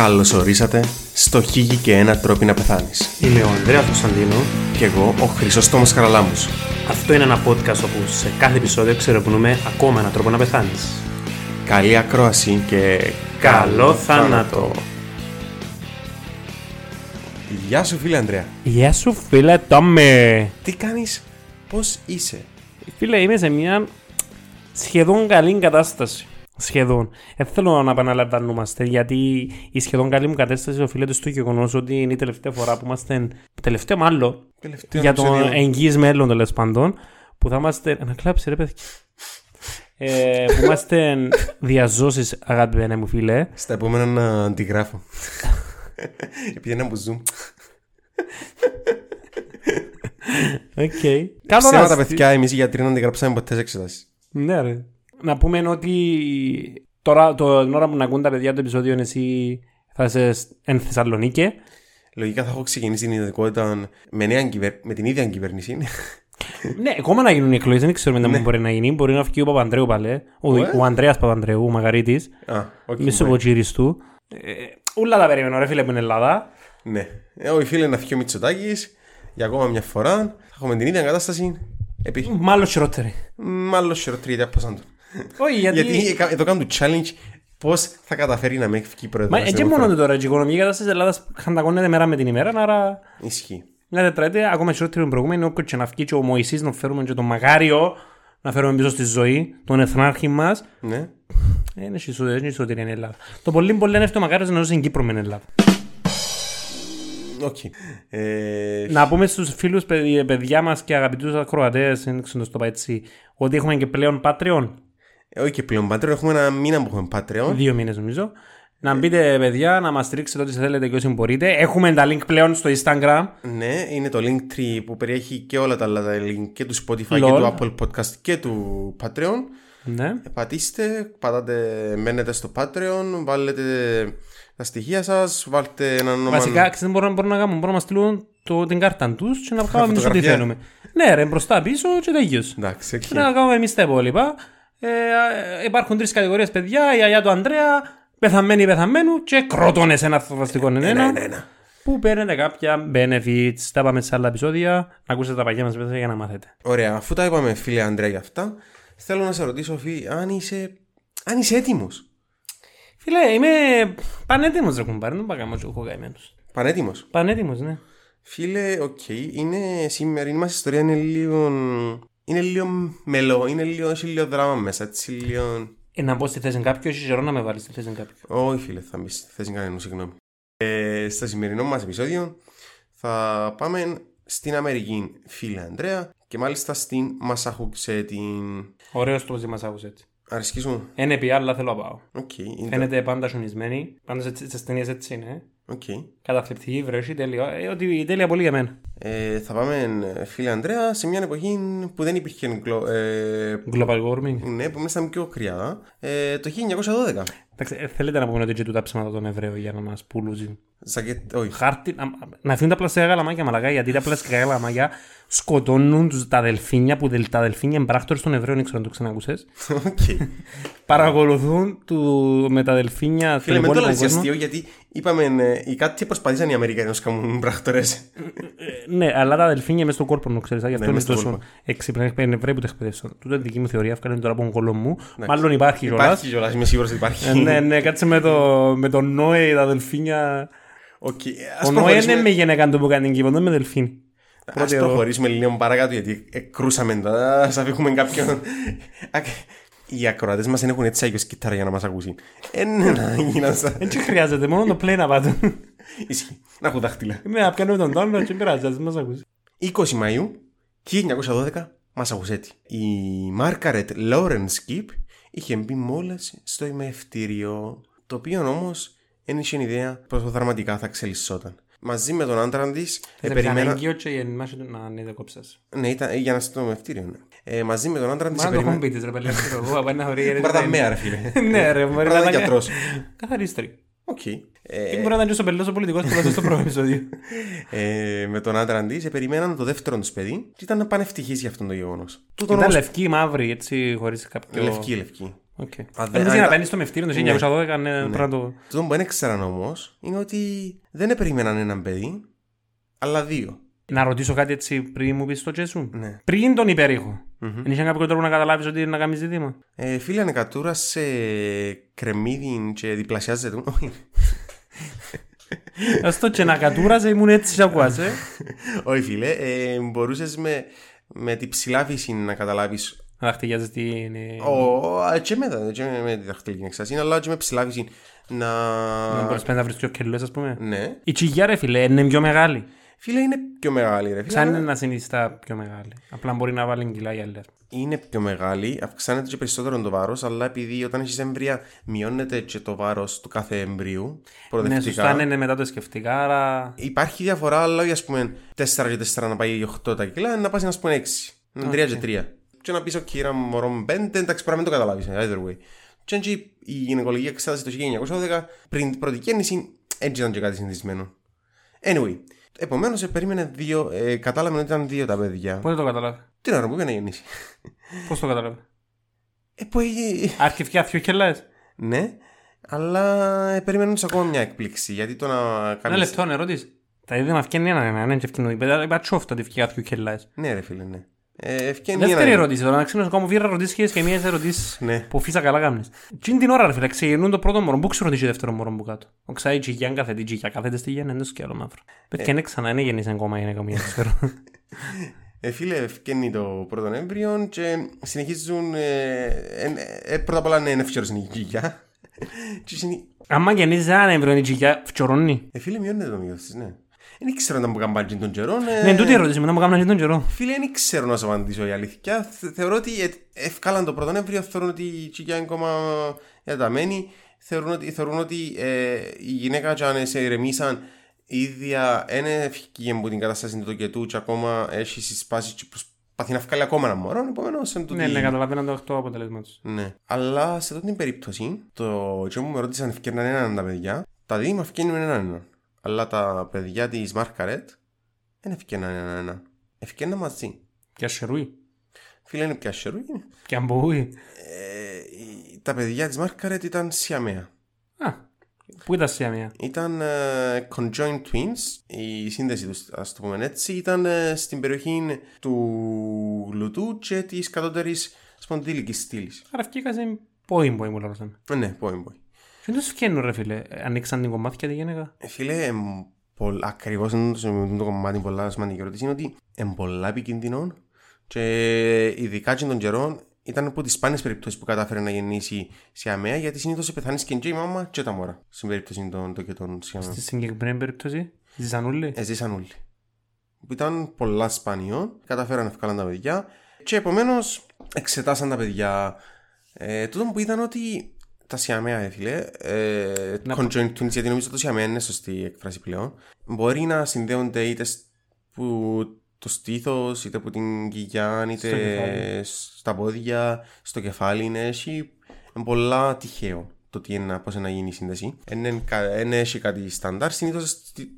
Καλώς ορίσατε στο Χίγη και ένα τρόπο να πεθάνεις. Είμαι ο Ανδρέας Κωνσταντίνο. Και εγώ ο Χρυσόστομος Χαραλάμους. Αυτό είναι ένα podcast όπου σε κάθε επεισόδιο ξερευνούμε ακόμα έναν τρόπο να πεθάνεις. Καλή ακρόαση και Καλό θάνατο. Γεια σου φίλε Ανδρέα. Γεια σου φίλε Τόμι. Τι κάνεις, πώς είσαι; Φίλε είμαι σε μια σχεδόν καλή κατάσταση. Σχεδόν. Δεν θέλω να επαναλαμβανόμαστε γιατί η σχεδόν καλή μου κατάσταση οφείλεται στο γεγονός ότι είναι η τελευταία φορά που είμαστε. Τελευταίο μάλλον. Τελευταίο για το επεισόδιο. εγγύς μέλλον τέλος πάντων. Που θα είμαστε. Να κλάψει, ρε παιδί. Ε, που είμαστε διά ζώσης, αγαπημένα μου φίλε. Στα επόμενα να αντιγράφω. Επειδή είναι από Zoom. OK. Ψέματα παιδιά, εμείς οι γιατροί δεν αντιγράψαμε ποτέ σε εξετάσεις. Ναι, ρε. Να πούμε ότι τώρα το, την ώρα που να ακούν τα παιδιά το επεισόδιο εσύ θα είσαι εν Θεσσαλονίκη. Λογικά θα έχω ξεκινήσει την ειδικότητα με, νέα κυβέρ- με την ίδια κυβέρνηση. ναι, ακόμα να γίνουν οι εκλογές, δεν ξέρουμε τι μπορεί να γίνει. Μπορεί να βγει ο Παπαντρέου πάλε. Ο, Ε. ο Ανδρέας Παπαντρέου, ο μακαρίτης. Α, οκ. Μισό ο τζύρης του. Ε, Ούλα τα περιμένω, ρε φίλε που είναι Ελλάδα. Ναι. Ε, ο φίλε να φύγει ο Μητσοτάκης για ακόμα μια φορά. Θα έχουμε την ίδια κατάσταση. Επί... Μάλλον χειρότερη. Μάλλον χειρότερη γιατί απόσαν τον. Όχι, γιατί. Γιατί εκα- εδώ κάνουν το challenge πώς θα καταφέρει να με βγει πρόεδρος. Μα και μόνο τώρα, η οικονομική κατάσταση της Ελλάδας χανταγώνεται μέρα με την ημέρα, άρα Ισχύει. μια τετραετία ακόμα χειρότερη από την προηγούμενη. Όποιο και να βγει και ο Μωυσής να φέρουμε και τον Μαγάριο να φέρουμε πίσω στη ζωή, τον εθνάρχη μας. Ναι. Ε, Είναι ισο- είναι ισοτήρια η Ελλάδα. Το πολύ πολύ είναι αυτό ο Μαγάριος να ζήσει στην Κύπρο με την Ελλάδα. Οκ. Ε, Να πούμε στους φίλους παιδι- παιδιά μας και αγαπητούς ακροατές, δεν ξέρω να το πω έτσι, ότι έχουμε και πλέον Patreon, ε, Όχι και πλέον Patreon. Έχουμε ένα μήνα που έχουμε Patreon. δύο μήνες νομίζω. Να μπείτε παιδιά, να μας στηρίξετε ό,τι θέλετε και όσοι μπορείτε. Έχουμε τα link πλέον στο Instagram. Ναι, είναι το Linktree που περιέχει και όλα τα άλλα τα link και του Spotify και Lol. του Apple Podcast και του Patreon. Ναι. Ε, Πατήστε, πατάτε, μένετε στο Patreon, βάλετε τα στοιχεία σας, βάλτε ένα όνομα. Βασικά, ξέρετε, μπορούν, μπορούν να κάνουν, μπορούν να μας στείλουν το, την κάρτα τους και να κάνουμε εμείς ό,τι Φωτογραφία. θέλουμε. Ναι ρε, μπροστά πίσω και τέλειος. Εντάξει, οκ. Και να κάνουμε εμείς τα υπόλοιπα. Ε, ε, υπάρχουν τρεις κατηγορίες παιδιά, η αγιά του Ανδρέα, πεθαμένοι πεθαμένου και κρότονες ένα φοβαστικό Ένα, ενένα. ένα, ένα. που παίρνετε κάποια benefits. Τα πάμε σε άλλα επεισόδια. Να ακούσετε τα παγιά μας παιδιά για να μάθετε. Ωραία, αφού τα είπαμε φίλε Αντρέα για αυτά, θέλω να σε ρωτήσω Φι, αν είσαι, αν είσαι έτοιμος. Φίλε, είμαι πανέτοιμος ρε κουμπάρε, δεν πάω να κάνω έχω καημένος. Πανέτοιμος. Πανέτοιμος, ναι. Φίλε, οκ, είναι σήμερα, μας ιστορία είναι λίγο, είναι λίγο μελό, είναι λίγο, έχει λίγο δράμα μέσα, έτσι λίγο... Ε, να πω στη θέση κάποιου, έχει καιρό να με βάλεις στη θέση κάποιου. Όχι φίλε, θα μπεις στη θέση κανένας, συγγνώμη. Ε, στο σημερινό μας επεισόδιο θα πάμε στην Αμερική, φίλε Ανδρέα, και μάλιστα στην Μασαχουξέτη. Ωραίος το μας άκουσε έτσι. Αρέσκεις σου. Είναι πια, αλλά θέλω να πάω. Οκ, είναι- Φαίνεται πάντα σουνισμένη. Πάντα σε- στις ταινίες έτσι είναι. Οκ. Καταθλιπτική, βρέση, τέλεια. Ε, ότι τέλεια πολύ για μένα. Ε, θα πάμε, φίλε Ανδρέα, σε μια εποχή που δεν υπήρχε γκλο, ε, Global warming. ναι, που ήμασταν πιο κρυάδα, ε, το 1912. Εντάξει, ε, θέλετε να πούμε ότι και τούτα ψέματα των Εβραίων για να μας πουλούζουν. Ζακέτ, όχι. χάρτη, να, να αφήνουν τα πλαστικά γαλαμάκια μαλακά, γιατί τα πλαστικά γαλαμάκια σκοτώνουν τους, τα δελφίνια που δελ- τα δελφίνια είναι πράκτορες των Εβραίων, δεν ξέρω αν το ξανακούσες. Οκ. Παρακολουθούν του, με τα δελφίνια στον Φίλε, με το υπόλοιπο λες κόσμο. αστείο γιατί είπαμε ε, οι κάτι προσπαθήσαν οι Αμερικανοί να σκάμουν πράκτορες. Ε, Ναι, αλλά τα δελφίνια μέσα στον κόρπο μου, ξέρεις, γι' αυτό Ναι, είναι μες στον τόσο κόρπο. έξυπνα. Είναι Εβραίοι που τα εκπαιδεύσαν. Τούτο είναι δική μου θεωρία, έφυγαν τώρα από τον κόλλο μου. Μάλλον υπάρχει κιόλας. Υπάρχει κιόλας, είμαι σίγουρος ότι υπάρχει. Ε, Ναι, ναι, κάτσε με, το, με τον Νόε, τα δελφίνια. Οκ, ας Ο Νόε είναι προχωρήσουμε- με γυναίκα του που κάνει την κήπο, δεν με δελφίνι. Ας Πρώτη εγώ. προχωρήσουμε λίγο παρακάτω γιατί εκρούσαμε τα. Ας αφήσουμε κάποιον. Ακ- Οι ακροατές μας δεν έχουν έτσι άγιος κιθάρα για να μας ακούσει. Ε, ναι, να γίναν στα... Έτσι χρειάζεται, μόνο το play να πάτε. Ισχύει. Να έχω δάχτυλα. Ναι, να πιάνουμε τον τόνο και πειράζει, ας μας ακούσει. 20 Μαΐου 1912 Μασαχουσέτη. Η Μάρκαρετ Λόρεν Σκιπ είχε μπει μόλις στο ημευτήριο, το οποίο όμως δεν είχε ιδέα πόσο δραματικά θα εξελισσόταν. Μαζί με τον άντρα της, Δεν περιμένα. έγκυο και η ενημάση του να είναι δεκόψας. Ναι, ήταν για να στο ημευτήριο. Ναι. Ε, μαζί με τον άντρα της, Μα να το έχουν πείτε, ρε παιδιά, ξέρω εγώ, απ' ένα βρει Μπραδαμέα, ρε φίλε. Ναι ρε, μπορεί Πρώτα να ήταν γιατρός. καθαρίστρη. Οκ. Ή Ε, μπορεί να ήταν και ο Σοπελός ο πολιτικός που ήταν στο πρώτο επεισόδιο. ε, με τον άντρα της, περίμεναν το δεύτερο του παιδί και ήταν πανευτυχής για αυτό το γεγονός. Ήταν λευκή, μαύρη, έτσι, χωρίς κάποιο... Λευκή, λευκή. Οκ. Αν Αν δεν- δεν αν να ήταν- παίρνεις το μευτήριο το 1912, ναι, πρέπει να το... Το που δεν ήξεραν όμως είναι ότι δεν περίμεναν έναν παιδί, αλλά δύο. Να ρωτήσω κάτι έτσι πριν μου πεις το Τζέσου. Ναι. Πριν τον υπέρηχο. Μμμ. Δεν είχε κάποιο τρόπο να καταλάβεις ότι είναι να κάνεις ζήτημα. Ε, φίλε, ανεκατούρασε κρεμμύδι και διπλασιάζεται. Όχι. Ας το και να κατούραζε ήμουν έτσι και ακούας, ε. Όχι, φίλε, ε, μπορούσες με, με τη ψηλά φύση να καταλάβεις. Να δαχτυλιάζεις τι είναι... Και με, και με, με τη δαχτυλική εξασύνη, αλλά και με ψηλά φύση να. Να μπορείς να βρεις πιο κελούς, ας πούμε. Ναι. Η τσιγιά ρε φίλε είναι πιο μεγάλη. Φίλε, είναι πιο μεγάλη, ρε φίλε. Σαν αλλά να συνιστά πιο μεγάλη. Απλά μπορεί να βάλει κιλά οι άλλες. Είναι πιο μεγάλη, αυξάνεται και περισσότερο το βάρος, αλλά επειδή όταν έχεις εμβρία μειώνεται και το βάρος του κάθε εμβρίου Ναι, προοδευτικά. σωστά ναι, ναι, μετά το σκεφτικά, άρα... Υπάρχει διαφορά, αλλά όχι, ας πούμε 4 και 4 να πάει 8 τα κιλά, να πάει να πούμε 6. Να 3 και 3. Και να πει, OK, ένα μωρό 5, εντάξει, πρέπει να μην το καταλάβει. Either way. Και έτσι η γυναικολογική εξέταση το 1912, πριν την πρώτη γέννηση, έτσι ήταν και κάτι συνηθισμένο. Anyway, επομένω περίμενε δύο, ε, κατάλαβε ότι ήταν δύο τα παιδιά. Πότε το καταλάβει. Τι ώρα που είπε να γεννήσει. Πώς το καταλάβει. Ε, που, ε, Αρχιφιά δύο κελάες. ναι, αλλά ε, περιμένουν ακόμα μια έκπληξη. Γιατί το να Ένα κάνει. λεπτό να ρωτήσεις. Τα είδη μα φτιάχνει ένα ένα, ένα και φτιάχνει. Είπα τσόφτα ότι φτιάχνει δύο κελάες. Ναι, ρε φίλε, ναι. Ε, ευκαινεί Δεύτερη ένα- ερώτηση τώρα, να ξέρω να κάνω βίρα ερωτήσεις χίλιες και μίας ερωτήσεις Ναι. που φύσα καλά κάνεις. Τι είναι την ώρα ρε φίλε, ξεκινούν το πρώτο μωρό, πού ξέρω τι είναι δεύτερο μωρό που κάτω. Ο ξάι η τσιγιάν κάθεται, η τσιγιά κάθεται στη γέννη, είναι σκέλο μαύρο. Πέτει και είναι ξανά, είναι γεννής ακόμα η γυναίκα μου, για να ξέρω. Ε, φίλε, ευκαινεί το πρώτο έμβριο και συνεχίζουν. Ε, ε, ε, πρώτα απ' όλα είναι εύκαιρο στην οικία. και συνε... Άμα γεννείς ένα έμβριο η τσιγιά, φτιωρώνει. ε, φίλε, μειώνεται το μήκο της, ναι. Δεν ήξερα να μου κάνουν πάλι των καιρών. Ε, Ναι, τούτη η ερώτηση μου, να μου κάνουν τον καιρό. Φίλε, δεν ξέρω να σου απαντήσω η αλήθεια. Θε- Θεωρώ ότι ε, ευκάλαν το πρώτο έμβριο, θεωρούν ότι η τσικιά είναι ακόμα διαταμένη. Θεωρούν ότι, θεωρούν ότι ε, η γυναίκα, αν σε ηρεμήσαν, η ίδια δεν έφυγε από την κατάσταση του τοκετού και ακόμα έχει συσπάσει και προσπαθεί να βγάλει ακόμα ένα μωρό. Επομένως, εν τούτη- Ναι, ναι, καταλαβαίνω το αυτό αποτέλεσμα τους. ναι. Αλλά σε αυτή την περίπτωση, το και μου με ρώτησαν αν ευκαιρναν έναν τα παιδιά, τα δύο μου ευκαιρναν έναν έναν. Αλλά τα παιδιά της Μάρκαρετ δεν ευκαιρναν έναν έναν. Ευκαιρναν μαζί. Και ασχερούει. Φίλε είναι πια σερούι. Και αμπούει. Ε, η- τα παιδιά της Μάρκαρετ ήταν σιαμαία. Α, πού ήταν σε μία. Ήταν ε, conjoined twins. Η σύνδεση τους, ας το πούμε έτσι, ήταν ε, στην περιοχή του γλουτού και της κατώτερης σπονδύλικης στήλης. Άρα βγήκα πόη πόη μου λάβασαν. Ε, ναι, πόη, πόη. Και δεν σου φτιάχνουν ρε φίλε, ανοίξαν την κομμάτια τη γυναίκα. Ε, Φίλε, εμ, πολλ- ακριβώς είναι το, με το κομμάτι πολλά σημαντική ερώτηση είναι ότι είναι πολλά επικίνδυνο και ειδικά και των καιρών ήταν από τις σπάνιες περιπτώσεις που κατάφερε να γεννήσει σιαμαία γιατί συνήθως πεθάνεις και η μάμα και τα μωρά στην περίπτωση των τοκετών σιαμαία. Στη συγκεκριμένη περίπτωση, ζήσαν όλοι. Εζήσαν όλοι. Που ήταν πολλά σπάνιο, καταφέραν να βγάλουν τα παιδιά και επομένως εξετάσαν τα παιδιά. Ε, τούτο που ήταν ότι τα σιαμαία, ε, φίλε, ε, Να- conjoined twins, γιατί νομίζω το σιαμαία είναι σωστή η έκφραση πλέον, μπορεί να συνδέονται είτε σ- που το στήθο, είτε από την κοιλιά, είτε Στο κεφάλι. στα πόδια, στο κεφάλι. Είναι, έχει, είναι πολλά τυχαίο το τι είναι, πώς είναι να γίνει η σύνδεση. Δεν έχει κάτι στάνταρ. Συνήθω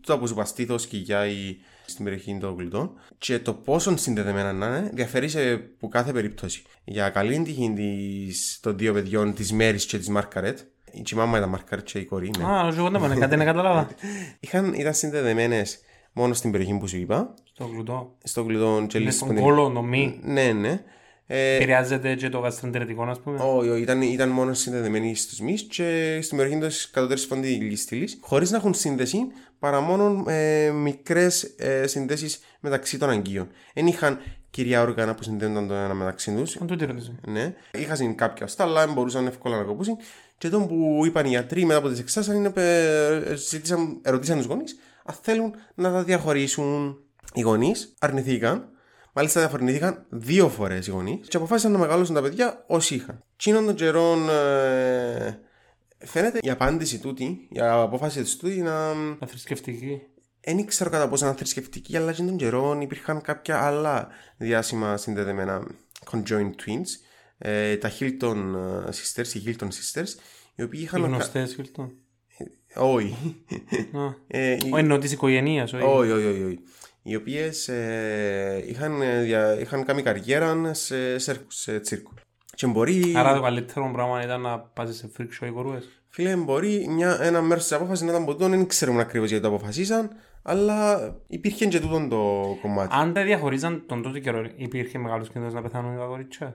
το που σου είπα, στήθο, κοιλιά ή στην περιοχή των γλουτών. Και το πόσο συνδεδεμένα να είναι διαφέρει σε που κάθε περίπτωση. Για καλή τύχη της, των δύο παιδιών, της Μέρης και της Μάρκαρετ, η τσιμάμα ήταν Μάρκαρετ και η κορή, ναι. Α, όχι εγώ δεν πάνε, κάτι δεν κατάλαβα. Είχαν, ήταν συνδεδεμένες μόνο στην περιοχή που σου είπα, Στο γλουτό. στο γλουτό και Είναι λίγο στον κόλο, νομί. Ναι, ναι. Ε, Επηρεάζεται και το γαστρεντερετικό, ας πούμε. όχι, όχι, ήταν, ήταν μόνο συνδεδεμένοι στους μυς και στην περιοχή τη κατωτέρη σπονδυλική στήλη, χωρίς να έχουν σύνδεση παρά μόνο ε, μικρές ε, συνδέσεις μεταξύ των αγκίων. Δεν είχαν κυρία όργανα που συνδέονταν το ένα μεταξύ τους. Αν τούτη ερώτηση. Ναι. Είχαν κάποια οστά, αλλά δεν μπορούσαν εύκολα να κοπούσουν. Και το που είπαν οι γιατροί μετά από τις εξάσεις είναι ε, ζήτησαν, ερωτήσαν τους γονείς αν θέλουν να τα διαχωρίσουν. Οι γονείς αρνηθήκαν. Μάλιστα διαφορνήθηκαν δύο φορές οι γονείς και αποφάσισαν να μεγαλώσουν τα παιδιά όσοι είχαν. Τσίνον των καιρών ε, φαίνεται η απάντηση τούτη, η απόφαση της τούτη να. Τα θρησκευτική. Δεν ήξερα κατά πόσο ήταν θρησκευτική, αλλά και των καιρών υπήρχαν κάποια άλλα διάσημα συνδεδεμένα conjoined twins. Ε, τα Hilton ε, Sisters, οι Hilton Sisters, οι οποίοι Οι είχαν. γνωστές, Χιλτό. Όχι. Ε, οι- Ο εννοώ της οικογένειας, όχι. όχι, όχι, όχι, όχι. Οι οποίες ε, είχαν, ε, δια- είχαν κάνει καριέρα σε, σέρκους, σε τσίρκο. Και μπορεί, Άρα το καλύτερο πράγμα ήταν να πας σε freak show οι κορούες. φίλε, μπορεί μια, ένα μέρος της απόφασης να ήταν από τούτον, δεν ξέρουμε ακριβώς γιατί το αποφασίσαν, αλλά υπήρχε και τούτο το κομμάτι. Αν τα διαχωρίζαν τον τότε καιρό, υπήρχε μεγάλος κίνδυνος να πεθάνουν τα κορίτσια.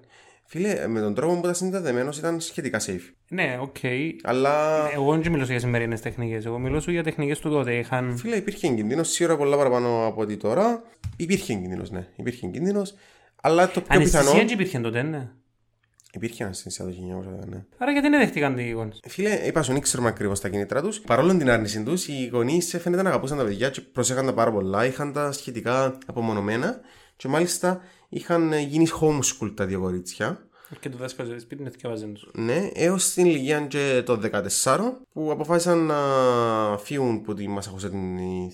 Φίλε, με τον τρόπο που ήταν συνδεδεμένος ήταν σχετικά safe. Ναι, οκ. Αλλά, Εγώ δεν μιλώ για σημερινές τεχνικές. Εγώ μιλώ σου για τεχνικές του τότε. Είχαν... φίλε, υπήρχε κίνδυνο, σίγουρα πολλά παραπάνω από ό,τι τώρα. Υπήρχε κίνδυνο, ναι, υπήρχε κίνδυνο. Αλλά το πιο πιθανό. Αναισθησία δεν υπήρχε τότε, ναι. Υπήρχε αναισθησία το 1900, ναι. Άρα γιατί δεν δέχτηκαν τι γονείς; Φίλε, είπα σου, δεν ξέρουμε ακριβώς τα κίνητρα τους. Παρόλο την άρνηση τους, οι γονείς φαίνεται να αγαπούσαν τα παιδιά και προσέχαν τα πάρα πολλά. Είχαν τα σχετικά απομονωμένα και μάλιστα είχαν γίνει homeschool τα δύο κορίτσια. Και το δάσκαλο στο σπίτι είναι θυκευάζεν τους. Ναι, έως την ηλικία και των 14 που αποφάσισαν να φύγουν από τη Μασαχουσέτ η,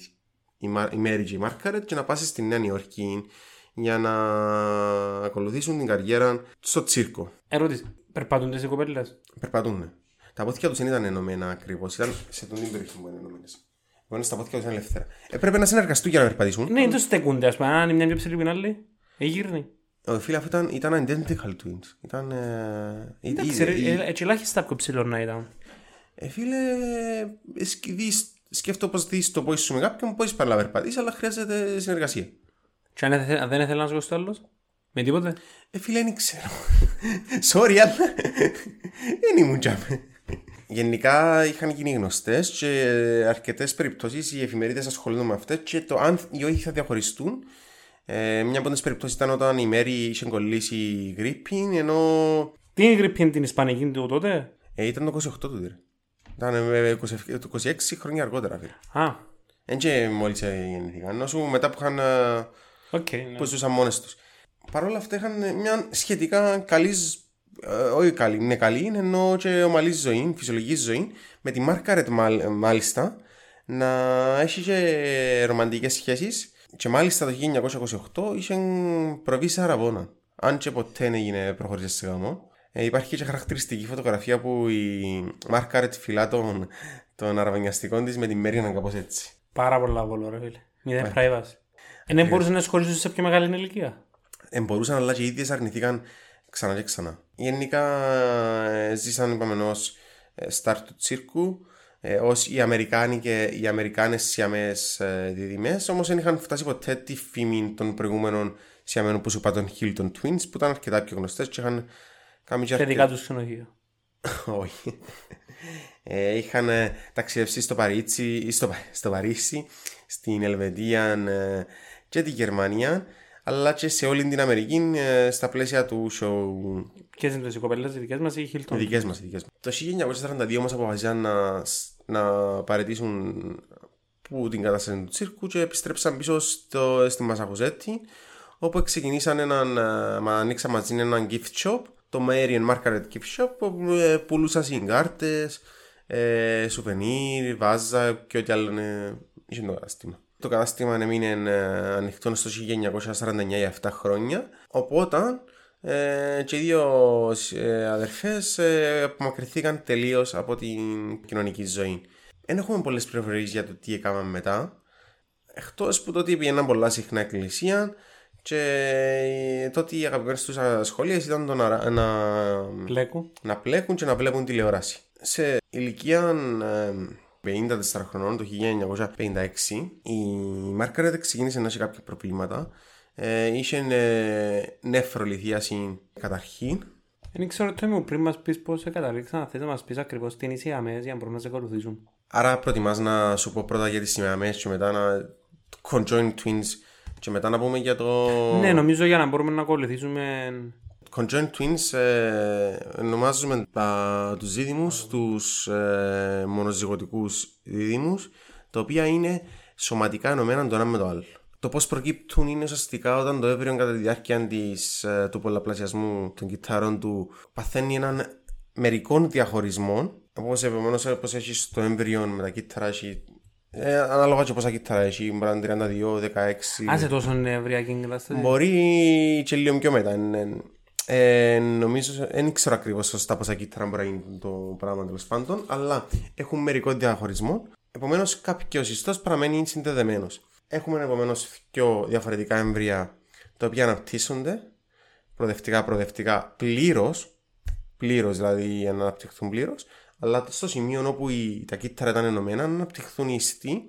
η, Μα- η Μέρι και η Μάρκαρετ και να πάσει στη Νέα Νιόρκη για να ακολουθήσουν την καριέρα στο τσίρκο. Ερώτηση. Περπατούν τις οι κοπέλες; Περπατούν. ναι. Τα πόδια τους δεν ήταν ενωμένα ακριβώς. Ήταν σε τον την περιοχή που ήταν ενωμένες. Λοιπόν, στα πόδια του ήταν ελεύθερα. Έπρεπε να συνεργαστούν για να περπατήσουν. Ναι, δεν στεκούνται, ας πούμε. Αν η μια πιο ψηλή που την άλλη. Εγύρνει. Ο φίλε αφού ήταν, ήταν identical twins. Ήταν. Ε, ε, Εντάξει, ε, ρε, ε, ε, έτσι ελάχιστα πιο ψηλό να ήταν. ε, φίλε, ε, σκ- δεις- σκέφτομαι πως δεις το πόη σου με κάποιον, πώ πάλι να περπατήσεις, αλλά χρειάζεται συνεργασία. Και αν έθε- αν δεν ήθελε να σηκώσει το άλλος. Με τίποτε. Ε, φίλε, δεν ξέρω. Sorry, αλλά δεν ήμουν τζάμε. Γενικά είχαν γίνει γνωστές και αρκετές περιπτώσεις οι εφημερίδες ασχολούνται με αυτές και το αν ή όχι θα διαχωριστούν. Ε, μια από τις περιπτώσεις ήταν όταν η Μέρη είχε κολλήσει γρήπη, ενώ Τι είναι η γρήπη την Ισπανική του τότε; ε, ήταν το 28 του. Ρε. Ήταν ε, 27 το 26 χρόνια αργότερα. Φίλε. Α, Δεν και μόλις γεννηθήκαν, ενώ σου μετά που είχαν. ε, οκ. ναι. που ζούσαν μόνες τους. Παρ' όλα αυτά είχαν μια σχετικά καλής. Ε, όχι καλή, είναι καλή, είναι ενώ και ομαλή ζωή, φυσιολογική ζωή, με τη Μάργκαρετ μάλ- μάλιστα να έχει και ρομαντικές σχέσεις. Και μάλιστα το 1928 είχε προβεί σε αρραβώνα. Αν και ποτέ δεν έγινε προχώρησε σε γάμο. Ε, υπάρχει και χαρακτηριστική φωτογραφία που η Μάρκαρετ φυλά τον, τον αραβωνιαστικό της με τη Μέρη κάπως έτσι. Πάρα πολλά βολό, ρε φίλε. Μηδέν privacy. Ε, δεν μπορούσε να ασχολήσουν σε πιο μεγάλη ηλικία. Ε, μπορούσαν αλλά και οι ίδιες αρνηθήκαν ξανά και ξανά. Γενικά ε, ζήσαν είπαμε ως ε, στάρ του τσίρκου ε, ως οι Αμερικάνοι και οι Αμερικάνες Σιαμές ε, διδυμές όμως δεν είχαν φτάσει ποτέ τη φήμη των προηγούμενων Σιαμένων που σου είπα των Hilton Twins που ήταν αρκετά πιο γνωστές και είχαν κάνει και Και δικά τους ξενοδοχεία. όχι. Ε, είχαν ε, ταξιδεύσει στο Παρίσι, στο, Πα- στο Παρίσι, στην Ελβετία ε, και τη Γερμανία, αλλά και σε όλη την Αμερική ε, στα πλαίσια του show. Και είναι οι κοπέλες οι δικές μας ή η Οι Hilton. δικές μας, οι δικές μας. Το 1942 όμως αποφασίσαν να, να παραιτήσουν που την κατάσταση του τσίρκου και επιστρέψαν πίσω στο, στη Μασαχουζέτη όπου ξεκινήσαν έναν, ε, μα ανοίξαν μαζί έναν gift shop το Mary and Margaret gift shop όπου ε, πουλούσαν συγκάρτες, ε, σουβενίρ, βάζα και ό,τι άλλο είναι είχε το κατάστημα. Το κατάστημα έμεινε ε, ανοιχτό στο 1949 για 7 χρόνια οπότε ε, και οι δύο ε, αδερφές ε, απομακρυνθήκαν τελείως από την κοινωνική ζωή. Δεν έχουμε πολλές πληροφορίες για το τι έκαναν μετά. Εκτός που τότε πήγαιναν πολλά συχνά εκκλησία και ε, τότε οι αγαπημένες τους ασχολίες ήταν το να, να, Πλέκου. να πλέκουν και να βλέπουν τηλεόραση. Σε ηλικία ε, 54 χρονών, το 1956, η Μάρκαρετ ξεκίνησε να έχει κάποια προβλήματα. Ε, είχε ε, νεφρολιθίαση καταρχήν. Δεν ξέρω τι μου πριν μας πεις πώς καταλήξαν θες να μας πεις ακριβώς τι είναι οι Σιαμές για να μπορούν να σε ακολουθήσουν. Άρα προτιμάς να σου πω πρώτα για τις σημαίες και μετά να conjoined twins και μετά να πούμε για το... Ναι, νομίζω για να μπορούμε να ακολουθήσουμε... Conjoined twins ε, ονομάζουμε τα, τους δίδυμους, τους ε, μονοζυγωτικούς δίδυμους, τα οποία είναι σωματικά ενωμένα το ένα με το άλλο. Το πώς προκύπτουν είναι ουσιαστικά όταν το έμβριο κατά τη διάρκεια της, ε, του πολλαπλασιασμού των κυτάρων του παθαίνει έναν μερικών διαχωρισμών. Όπως επομένως όπως έχει το έμβριο με τα κύτταρα έχει ε, ανάλογα και πόσα κύτταρα έχει, μπορεί να είναι 32, 16. Αν σε τόσο νευριακή κατάσταση. Μπορεί και λίγο πιο μετά. Ε, ε, νομίζω, δεν ξέρω ακριβώς σωστά πόσα κύτταρα μπορεί να είναι το πράγμα τέλος πάντων, αλλά έχουν μερικό διαχωρισμό. Επομένως, κάποιο ιστό παραμένει συνδεδεμένος. Έχουμε επομένως πιο διαφορετικά έμβρια τα οποία αναπτύσσονται προοδευτικά-προοδευτικά πλήρως πλήρως, δηλαδή να αναπτυχθούν πλήρως, αλλά στο σημείο όπου οι, τα κύτταρα ήταν ενωμένα να αναπτυχθούν ιστοί,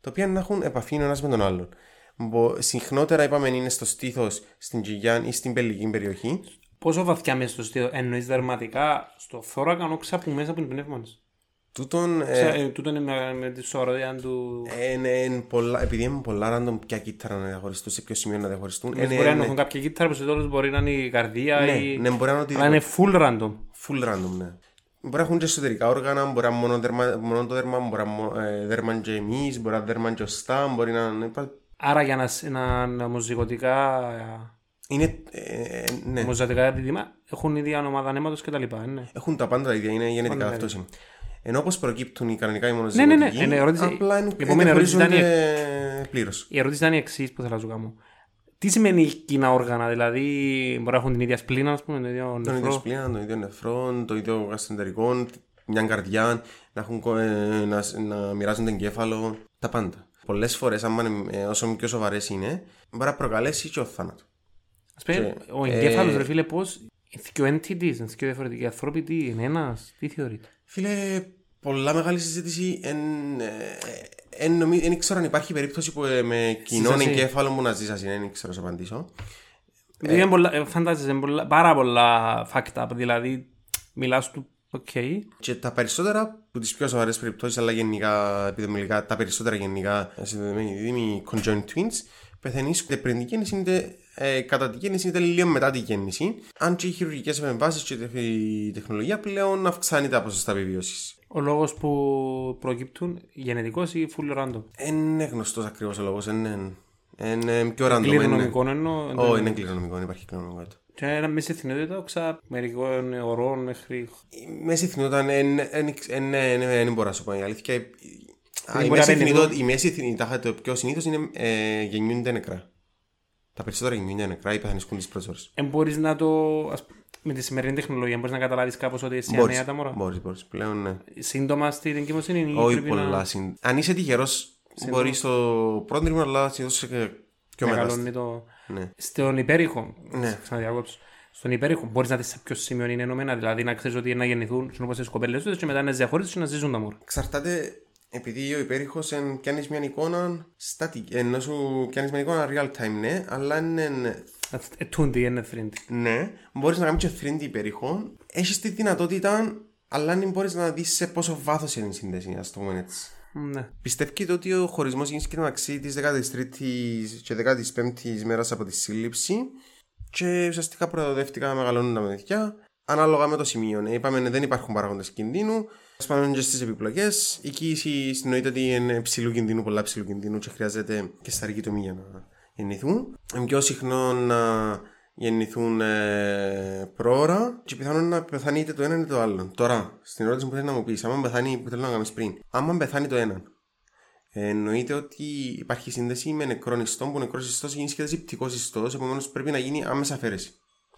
τα οποία να έχουν επαφή ο ένας με τον άλλον. Μπο- Συχνότερα είπαμε είναι στο στήθος, στην κοιλιά ή στην πελική περιοχή. Πόσο βαθιά μέσα στο στήθος εννοείς δερματικά στο θώρακα όξα που μέσα από την πνεύμα της; Τούτον, ε, Ε, τούτο είναι με, με τη σωροδία του... εν- εν πολλά- επειδή είναι πολλά random ποια κύτταρα να διαχωριστούν, σε ποιο σημείο να διαχωριστούν. Ε, εν- μπορεί να εν- έχουν κάποια κύτταρα που σε τέλος μπορεί να είναι η καρδία ναι, ή... ναι, μπορεί να είναι Αλλά ότι είναι full random. full random, ναι. Μπορεί να έχουν και εσωτερικά όργανα, μπορεί να είναι μόνο, δερμα, μόνο το δέρμα, μπορεί να είναι μο- ε, δέρμα και εμείς, μπορεί να είναι δέρμα και οστά, μπορεί να είναι... υπά- Άρα για να, σ- να, να μοζικωτικά, Είναι, ε, ε, ναι. μοζατικά δίδυμα έχουν ίδια ομάδα νέματος και τα λοιπά, ναι. Έχουν τα πάντα τα ίδια, είναι γενετικά Πάντα αυτό. Ενώ όπως προκύπτουν οι κανονικά οι Ναι, ναι, μονοζυγωτικοί, ναι. Ε, ναι, ερώτηση- απλά είναι, η επόμενη ερώτηση ήταν η- διαχωρίζονται πλήρως. Η ερώτηση ήταν η εξής που θέλω να σου κάνω. Τι σημαίνει κοινά όργανα, δηλαδή μπορεί να έχουν την ίδια σπλήνα, ας πούμε, το ίδιο Τον ίδιο νεφρό. σπλήνα, τον ίδιο νεφρό, το ίδιο γαστεντερικό, μια καρδιά, να, έχουν, κο- ε, να, να μοιράζονται εγκέφαλο, τα πάντα. Πολλές φορές, όσο πιο σοβαρές είναι, μπορεί να προκαλέσει και ο θάνατος. Ας πούμε, Και, ο ε, εγκέφαλος, ρε φίλε, πώς... Δύο entities, είναι δύο διαφορετικοί άνθρωποι, τι είναι ένας, τι θεωρείται. Φίλε, πολλά μεγάλη συζήτηση. Εν, ε, εν, νομι- εν ξέρω αν υπάρχει περίπτωση που ε, με κοινών Σύσταση. εγκέφαλο μου να ζήσει, δεν ξέρω να σου απαντήσω. Δηλαδή, είναι πολλά- ε, φαντάζεσαι, είναι πολλά- πάρα πολλά fucked up, δηλαδή μιλάς του, οκ, Και τα περισσότερα από τις πιο σοβαρές περιπτώσεις, αλλά γενικά επιδημιολογικά, τα περισσότερα γενικά συνδεδεμένοι δίδυμοι conjoined twins, πεθαίνει είτε πριν την γέννηση είτε ε, κατά την γέννηση είτε λίγο μετά την γέννηση. Αν και οι χειρουργικές επεμβάσεις και η τεχνολογία πλέον αυξάνει τα ποσοστά επιβίωσης. ο λόγος που προκύπτουν γενετικός ή full random; Δεν είναι γνωστός ακριβώς ο λόγος. Είναι, είναι πιο random. είναι- Κληρονομικό εννοώ. Όχι, είναι κληρονομικό, δεν υπάρχει κληρονομικότητα. Και ένα μέση εθνότητα, όξα μερικών ωρών μέχρι... Η μέση εθνότητα δεν μπορώ να σου πω η αλήθεια. Η- Δεν Η μπορεί μέση να μπαίνει εθνότητα, η μέση εθνότητα, το πιο συνήθως είναι ε, γεννιούνται νεκρά. Τα περισσότερα γεννιούνται νεκρά ή πεθανισκούν τις πρώτες ώρες. Ε, μπορείς να το... ας- Με τη σημερινή τεχνολογία μπορείς να καταλάβεις κάπως ότι εσύ Μπορείς. ανέα τα μωρά. Μπορείς, μπορείς. Πλέον ναι. Σύντομα στην εγκυμοσύνη ή Όχι πρέπει πολλά. να συν- Αν είσαι τυχερός, μπορείς στο πρώτο τρίμηνο, αλλά συνήθως πιο μετά. μεγαλώνει το... Ναι. Στον υπέρηχο, Ναι. ξαναδιακόψω. Στον υπέρηχο μπορείς να δεις σε ποιο σημείο είναι ενωμένα, δηλαδή να ξέρεις ότι να γεννηθούν όπω τι κοπέλες τους και μετά να διαχωρίσουν και να ζήσουν τα μωρά. Εξαρτάται, επειδή ο υπέρηχος πιάνεις μια εικόνα static, ενώ σου πιάνεις μια εικόνα real time, ναι, αλλά είναι Ετούντι, είναι θρύντι. Ναι, μπορείς να κάνεις και 3D υπέρηχο. Έχεις τη δυνατότητα, αλλά δεν μπορείς να δεις σε πόσο βάθος είναι η σύνδεση, ας το πούμε έτσι. Ναι. Πιστεύετε ότι ο χωρισμός γίνει και μεταξύ της 13η και 15η μέρας από τη σύλληψη και ουσιαστικά προοδεύτηκαν να μεγαλώνουν τα παιδιά ανάλογα με το σημείο. Ναι, είπαμε ναι, δεν υπάρχουν παράγοντες κινδύνου. Σπάνουν και στις επιπλοκές. Η κοίηση συνοείται ότι είναι ψηλού κινδύνου, πολλά ψηλού κινδύνου και χρειάζεται και σταρική τομή για να γεννηθούν. Είναι πιο συχνό να γεννηθούν ε, πρόωρα και πιθανόν να πεθάνει είτε το ένα είτε το άλλο. Τώρα, στην ερώτηση που θέλεις να μου πεις, άμα πεθάνει, που θέλω να κάνεις πριν, άμα πεθάνει το ένα, ε, εννοείται ότι υπάρχει σύνδεση με νεκρόν ιστό, που νεκρός ιστό γίνει σχεδόν ζυπτικός ιστό, επομένως πρέπει να γίνει άμεσα αφαίρεση.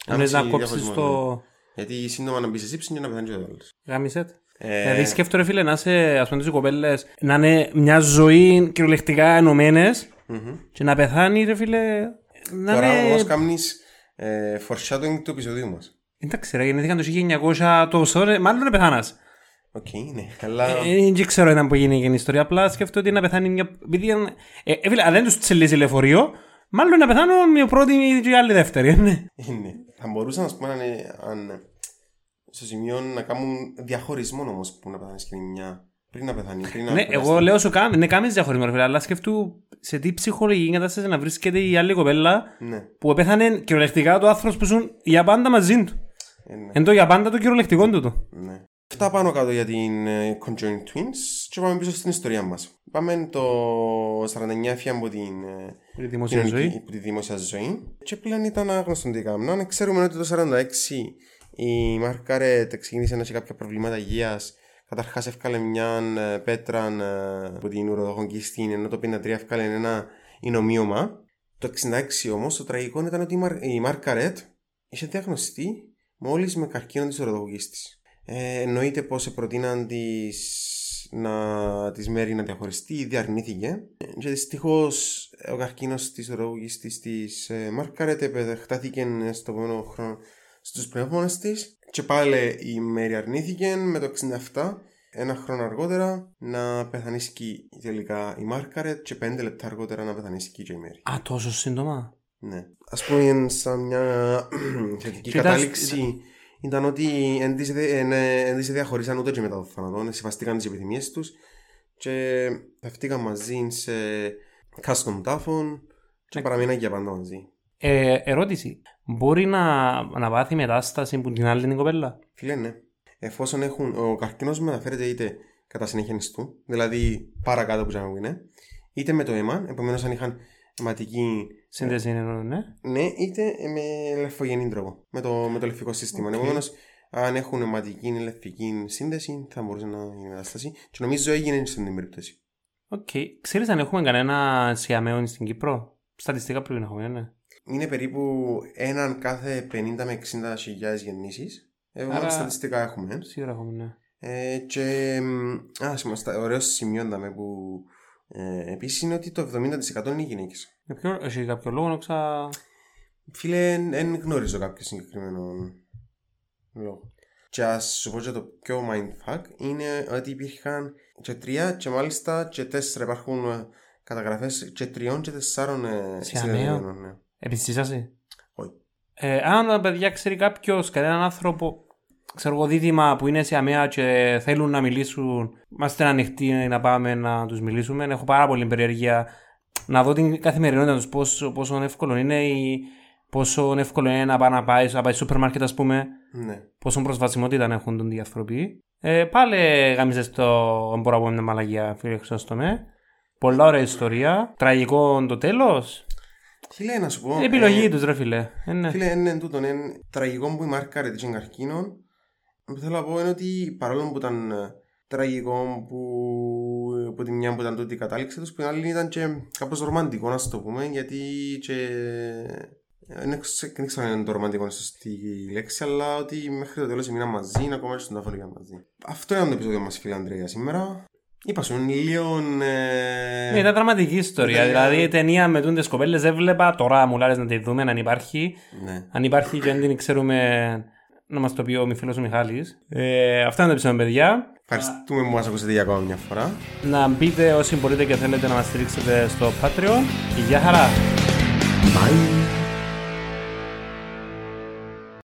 Αν Άμεση να κόψεις διαχωρισμό, το. ναι. Γιατί σύντομα να μπεις σε σύψη και να πεθάνει και ο άλλος. Γάμισε. Ε, Δηλαδή σκέφτομαι, ρε φίλε, να είσαι, ας πούμε, τις κοπέλες, να είναι μια ζωή κυριολεκτικά ενωμένες και να πεθάνει, ρε φίλε, να Τώρα είναι... όμως κάνει ε, foreshadowing του επεισοδίου μας. Εντάξει ρε, γεννήθηκαν το 1900 τόσο, ρε, μάλλον να πεθάνας. Οκ, ναι, αλλά. Ε, Δεν ξέρω ήταν που γίνει η ιστορία, απλά σκέφτομαι ότι να πεθάνει μια... Επειδή, ε, ε, φίλε, αν δεν τους τσιλλήσει λεωφορείο, μάλλον να πεθάνουν μια πρώτη και η άλλη δεύτερη, ε, ναι. Ναι. Θα μπορούσαν, ας πούμε, αν, αν στο σημείο να κάνουν διαχωρισμό όμως που να πεθάνεις και μια. Πριν να πεθάνει. Πριν να Ναι, περάσει. εγώ λέω σου κάμ, ναι, κάμεις διαχωρισμό, ρε φίλε, αλλά σκεφτού σε τι ψυχολογική κατάσταση να βρίσκεται η άλλη κοπέλα Ναι, που πέθανε κυριολεκτικά το άνθρωπος που ζουν για πάντα μαζί του. ε, ναι. Εν το για πάντα το κυριολεκτικό του. το. ναι. Αυτά πάνω κάτω για την ε, Conjoined Twins και πάμε πίσω στην ιστορία μας. Πάμε το 49 έφυγε από την ε, Η δημόσια κοινωνική- ζωή. από τη δημόσια ζωή και πλέον ήταν άγνωστο τι έκαναν. Ξέρουμε ότι το 46 η Μάρκαρετ ξεκίνησε να έχει κάποια προβλήματα υγείας. Καταρχάς έφκαλε μια ε, πέτρα ε, από την ουροδοχογκίστη, ενώ το 53 έφκαλε ένα εινομοίωμα. Το 66 όμως το τραγικό ήταν ότι η, Μαρ... η Μάρκαρετ είχε διαγνωστεί μόλις με καρκίνο της ουροδοχογκίστη. Ε, εννοείται πως προτείναν της να της μέρη να διαχωριστεί, ήδη αρνήθηκε. Και δυστυχώς ο καρκίνος της ουροδοχογκίστη της ε, Μάρκαρετ επεκτάθηκε στο επόμενο χρόνο στους πνεύμονε της Και πάλι η Μέρη αρνήθηκε με το 67 ένα χρόνο αργότερα να πεθανίσει τελικά η Μάρκαρετ και πέντε λεπτά αργότερα να πεθανίσει και η Μέρη. Α, τόσο σύντομα; Ναι. Α πούμε, σαν μια θετική κατάληξη ήταν ότι εν της διαχωρίσαν ούτε και μετά το θάνατο. Σεβαστήκαν τις επιθυμίες τους και θαυτήκαν μαζί σε custom τάφων και παραμείναν για πάντα μαζί. Ε, ερώτηση. Μπορεί να, να πάθει μετάσταση που την άλλη την κοπέλα; Φίλε, ναι. Εφόσον έχουν, ο καρκίνος μεταφέρεται είτε κατά συνέχεια νηστού, δηλαδή παρακάτω που είναι, είτε με το αίμα, επομένως αν είχαν αιματική σύνδεση, ναι. Ναι, είτε με λεφογενή τρόπο, με το, με το λεφικό σύστημα. Okay. Επομένως, αν έχουν αιματική ή λεφική σύνδεση, θα μπορούσε να γίνει μετάσταση. Και νομίζω έγινε στην περίπτωση. OK. Okay. Ξέρεις αν έχουμε κανένα σιαμαίο στην Κύπρο; Στατιστικά πρέπει να έχουμε, ναι είναι περίπου έναν κάθε 50 με 60 χιλιάδες γεννήσεις. Εγώ Άρα... στατιστικά έχουμε. Σίγουρα έχουμε, ναι. Ε, και ας, σημαντικά, ωραίο σημείο με που ε, επίσης είναι ότι το 70% είναι οι γυναίκες. Για ποιο, έχει κάποιο λόγο να ξα... Φίλε, δεν γνωρίζω κάποιο συγκεκριμένο λόγο. Και ας σου πω και το πιο mindfuck είναι ότι υπήρχαν και τρία και μάλιστα και τέσσερα υπάρχουν καταγραφές και τριών και τεσσάρων ε, συνδεδεμένων. Ναι. Επιστήσασαι. Όχι. Ε, αν παιδιά ξέρει κάποιος, κανέναν άνθρωπο, ξέρω εγώ δίδυμα που είναι σε αμαία και θέλουν να μιλήσουν, είμαστε ανοιχτοί να πάμε να τους μιλήσουμε. Έχω πάρα πολύ περιέργεια να δω την καθημερινότητα τους πόσο, πόσο εύκολο είναι ή πόσο εύκολο είναι να πάει να πάει, να πάει στο σούπερ μάρκετ, ας πούμε. Ναι. Πόσο προσβασιμότητα έχουν τον άνθρωποι. Ε, πάλι γάμιζες το μπορώ να πω μια μαλαγία, φίλε, με. Πολλά ωραία ιστορία. Τραγικό το τέλος. Φίλε, να σου πω. Η επιλογή ε, τους, ρε φίλε. Ε, ναι. Φίλε, είναι τούτο. Είναι τραγικό που η μάρκα ρε την καρκίνο. που θέλω να πω είναι ότι παρόλο που ήταν ε, τραγικό που από τη μια που ήταν τούτη η κατάληξη τους, που την άλλη ήταν και κάπως ρομαντικό να το πούμε, γιατί και... Δεν ξέρω αν είναι το ρομαντικό σωστή λέξη, αλλά ότι μέχρι το τέλος έμειναν μαζί, ακόμα και στον τάφο μαζί. Αυτό είναι το επεισόδιο μας φίλε Αντρέα σήμερα. Είπα σου, λίγο. Ε... Ναι, ήταν δραματική ιστορία. Ναι, δηλαδή η ταινία με τούντες κοπέλες έβλεπα. Τώρα μου λέει να τη δούμε, αν υπάρχει. Ναι. Αν υπάρχει και αν την ξέρουμε να μας το πει ο φίλο ο Μιχάλης. Ε, αυτά είναι τα επεισόδια, παιδιά. Ευχαριστούμε που μας ακούσατε για ακόμα μια φορά. Να μπείτε όσοι μπορείτε και θέλετε να μας στηρίξετε στο Patreon. Γεια χαρά. Bye.